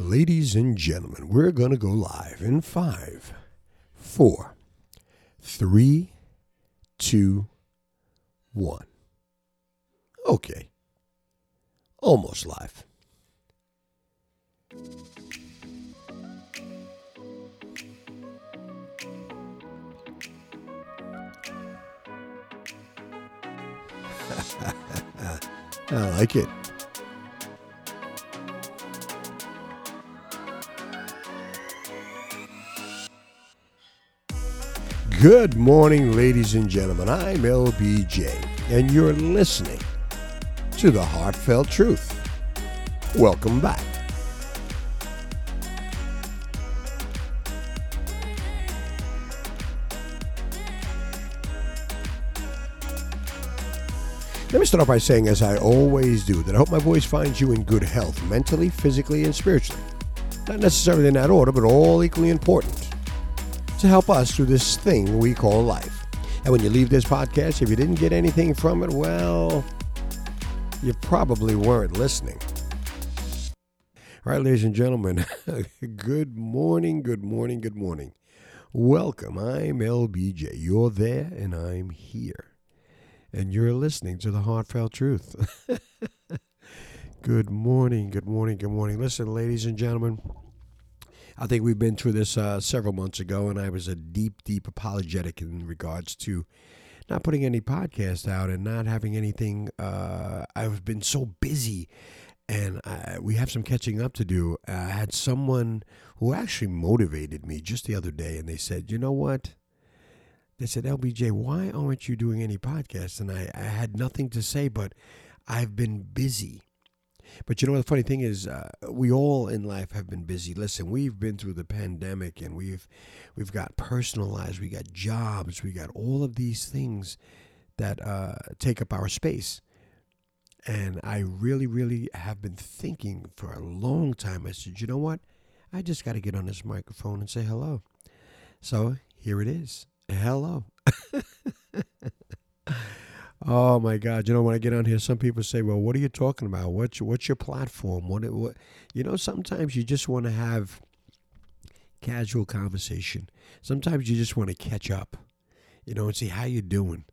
Ladies and gentlemen, we're going to go live in five, four, three, two, one. Okay. Almost live. I like it. Good morning, ladies and gentlemen. I'm LBJ, and you're listening to the Heartfelt Truth. Welcome back. Let me start off by saying, as I always do, that I hope my voice finds you in good health, mentally, physically, and spiritually. Not necessarily in that order, but all equally important to help us through this thing we call life. And when you leave this podcast, if you didn't get anything from it, well, you probably weren't listening. All right, ladies and gentlemen, good morning, good morning, good morning. Welcome. I'm LBJ. You're there, and I'm here and you're listening to the Heartfelt Truth. good morning, good morning, good morning. Listen, ladies and gentlemen, I think we've been through this uh, several months ago, and I was a deep, deep apologetic in regards to not putting any podcast out and not having anything. Uh, I've been so busy, and I, we have some catching up to do. I had someone who actually motivated me just the other day, and they said, "You know what?" they said, LBJ, why aren't you doing any podcasts? And I, I had nothing to say, but I've been busy. But you know what the funny thing is, uh, we all in life have been busy. Listen, we've been through the pandemic, and we've we've got personal lives, we got jobs, we got all of these things that uh, take up our space. And I really, really have been thinking for a long time. I said, you know what? I just got to get on this microphone and say hello. So here it is. Hello. oh my God! You know when I get on here, some people say, "Well, what are you talking about? What's your, what's your platform? What, what?" You know, sometimes you just want to have casual conversation. Sometimes you just want to catch up, you know, and see how you're doing.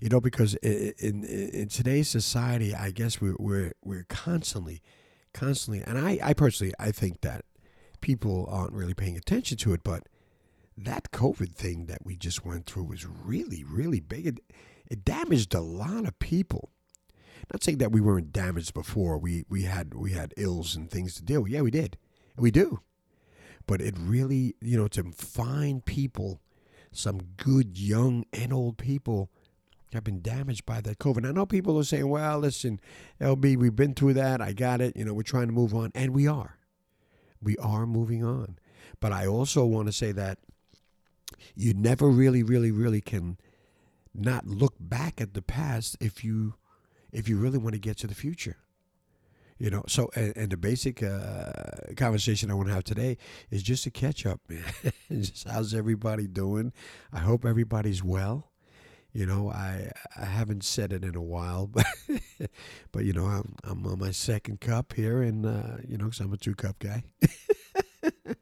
You know, because in, in, in today's society, I guess we're we're we're constantly, constantly, and I I personally I think that people aren't really paying attention to it, but that COVID thing that we just went through was really, really big. It, it damaged a lot of people. Not saying that we weren't damaged before. We we had we had ills and things to deal with. Yeah, we did. We do. But it really, you know, to find people, some good young and old people have been damaged by that COVID. I know people are saying, well, listen, LB, we've been through that. I got it. You know, we're trying to move on. And we are. We are moving on. But I also want to say that you never really, really, really can not look back at the past if you if you really want to get to the future. You know, so and, and the basic uh, conversation I want to have today is just a catch up. Man. Just how's everybody doing? I hope everybody's well. You know, I I haven't said it in a while, but but you know, I'm I'm on my second cup here, and uh, you know, because I'm a two cup guy.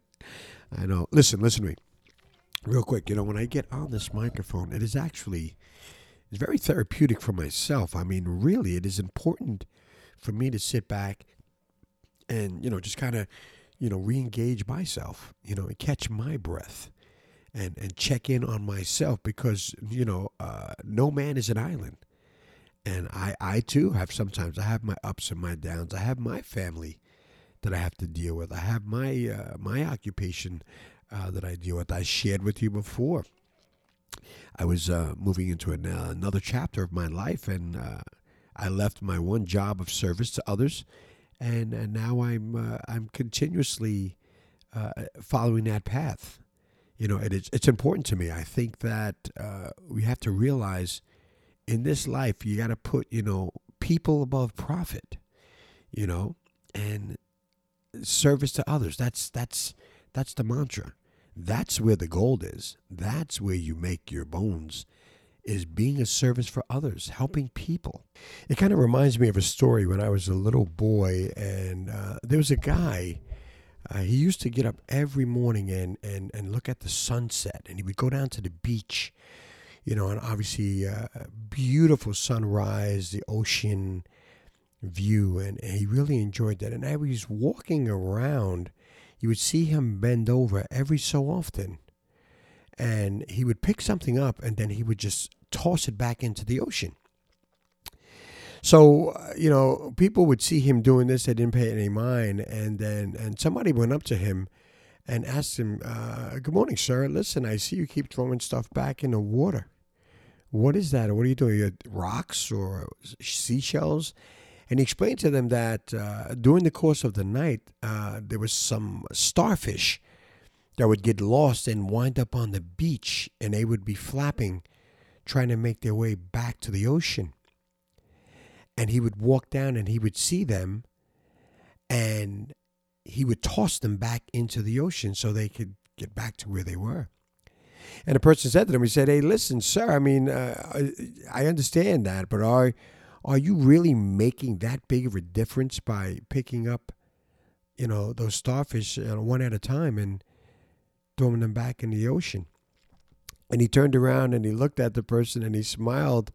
I know. Listen, listen to me real quick, you know, when I get on this microphone, it is actually it's very therapeutic for myself. I mean, really, it is important for me to sit back and you know just kind of you know re-engage myself, you know, and catch my breath and and check in on myself because you know uh, no man is an island. And I, I too have sometimes I have my ups and my downs. I have my family that I have to deal with. I have my uh, my occupation uh, that I deal with. I shared with you before. I was uh, moving into an, uh, another chapter of my life, and uh, I left my one job of service to others, and, and now I'm uh, I'm continuously uh, following that path. You know, it is it's important to me. I think that we have to realize in this life you got to put you know people above profit. You know, and service to others. That's that's that's the mantra. That's where the gold is. That's where you make your bones is being a service for others, helping people. It kind of reminds me of a story when I was a little boy, and uh, there was a guy Uh, he used to get up every morning and, and, and look at the sunset, and he would go down to the beach, you know, and obviously uh, beautiful sunrise, the ocean view, and, and he really enjoyed that. And he was walking around, you would see him bend over every so often, and he would pick something up, and then he would just toss it back into the ocean. So, uh, you know, people would see him doing this, they didn't pay any mind. And then, and somebody went up to him and asked him, uh, Good morning, sir. Listen, I see you keep throwing stuff back in the water. What is that? What are you doing? Rocks or seashells? And he explained to them that uh, during the course of the night, uh, there was some starfish that would get lost and wind up on the beach, and they would be flapping, trying to make their way back to the ocean and he would walk down and he would see them and he would toss them back into the ocean so they could get back to where they were. And the person said to him, he said, "Hey, listen, sir. I mean, uh, I understand that, but are are you really making that big of a difference by picking up, you know, those starfish you know, one at a time and throwing them back in the ocean?" And he turned around and he looked at the person and he smiled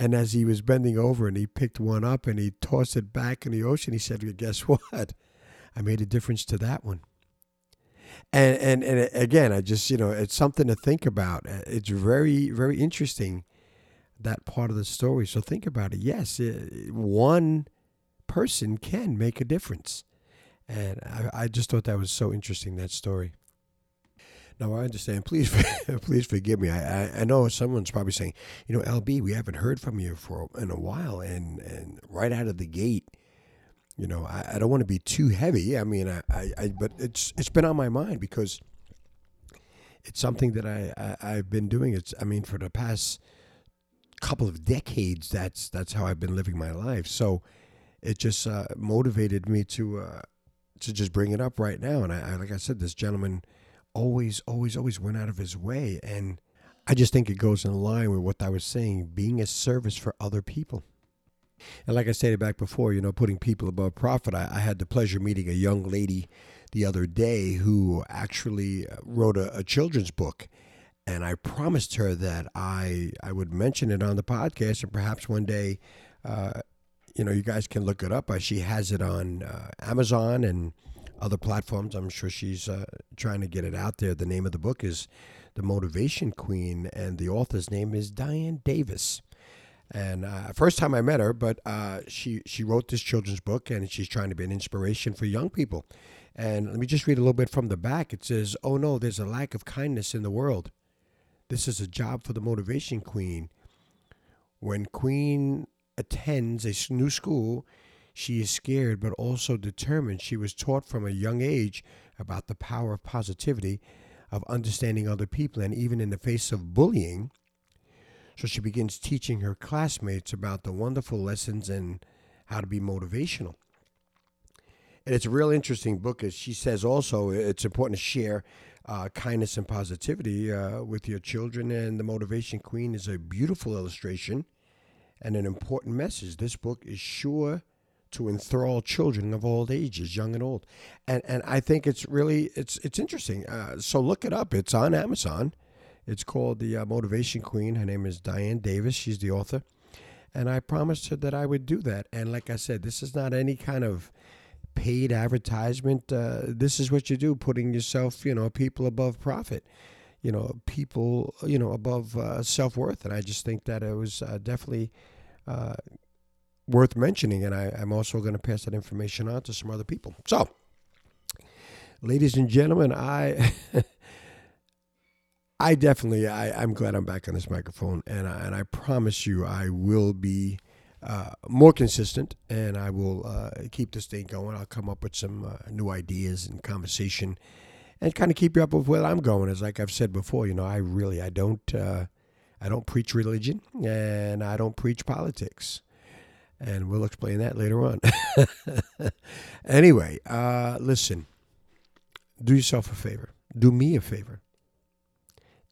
and as he was bending over and he picked one up and he tossed it back in the ocean, he said, Guess what? I made a difference to that one. And, and, and again, I just, you know, it's something to think about. Uh, it's very, very interesting, that part of the story. So think about it. Yes, one person can make a difference. And I, I just thought that was so interesting, that story. Now, I understand. Please, please forgive me. I, I, I, know someone's probably saying, you know, LB, we haven't heard from you for in a while, and and right out of the gate, you know, I, I don't want to be too heavy. I mean, I, I, I, but it's it's been on my mind because it's something that I, I I've been doing. It's I mean, for the past couple of decades, that's that's how I've been living my life. So it just uh, motivated me to uh, to just bring it up right now. And I, I like I said, this gentleman always, always, always went out of his way. And I just think it goes in line with what I was saying being a service for other people. And like I stated back before, you know, putting people above profit, I, I had the pleasure meeting a young lady the other day who actually uh, wrote a, a children's book. And I promised her that I, I would mention it on the podcast and perhaps one day, uh, you know, you guys can look it up. Uh, she has it on uh, Amazon and other platforms. I'm sure she's uh, trying to get it out there. The name of the book is The Motivation Queen, and the author's name is Diane Davis. And uh, first time I met her, but uh, she she wrote this children's book, and she's trying to be an inspiration for young people. And let me just read a little bit from the back. It says, "Oh no, there's a lack of kindness in the world. This is a job for the motivation queen. When Queen attends a new school, she is scared but also determined. She was taught from a young age about the power of positivity, of understanding other people, and even in the face of bullying. So she begins teaching her classmates about the wonderful lessons and how to be motivational. And it's a real interesting book. As she says, also, it's important to share uh, kindness and positivity uh, with your children. And the Motivation Queen is a beautiful illustration and an important message. This book is sure to enthrall children of all ages, young and old. And and I think it's really it's it's interesting. Uh, so look it up. It's on Amazon. It's called the uh, Motivation Queen. Her name is Diane Davis. She's the author. And I promised her that I would do that. And like I said, this is not any kind of paid advertisement. Uh, this is what you do, putting yourself, you know, people above profit, you know, people, you know, above uh, self worth. And I just think that it was uh, definitely uh, worth mentioning, and I, I'm also going to pass that information on to some other people. So, ladies and gentlemen, I. I definitely, I, I'm glad I'm back on this microphone, and I, and I promise you, I will be uh, more consistent, and I will uh, keep this thing going. I'll come up with some uh, new ideas and conversation, and kind of keep you up with where I'm going. As like I've said before, you know, I really, I don't, uh, I don't preach religion, and I don't preach politics and we'll explain that later on. anyway, uh, listen, do yourself a favor. Do me a favor.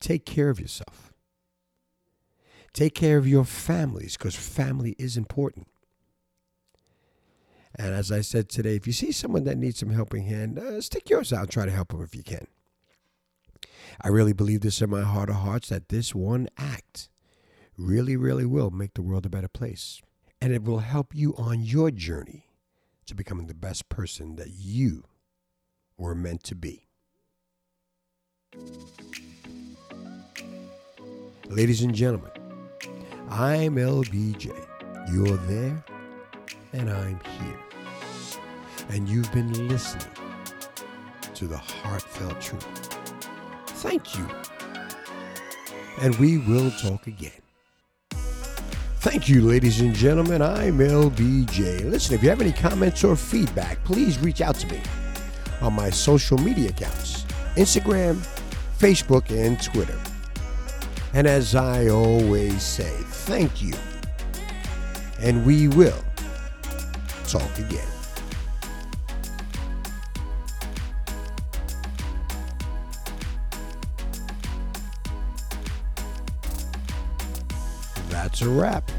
Take care of yourself. Take care of your families because family is important. And as I said today, if you see someone that needs some helping hand, uh, stick yours out. and Try to help them if you can. I really believe this in my heart of hearts that this one act really, really will make the world a better place. And it will help you on your journey to becoming the best person that you were meant to be. Ladies and gentlemen, I'm LBJ. You're there, and I'm here. And you've been listening to the heartfelt truth. Thank you. And we will talk again. Thank you, ladies and gentlemen. I'm LBJ. Listen, if you have any comments or feedback, please reach out to me on my social media accounts Instagram, Facebook, and Twitter. And as I always say, thank you. And we will talk again. That's a wrap.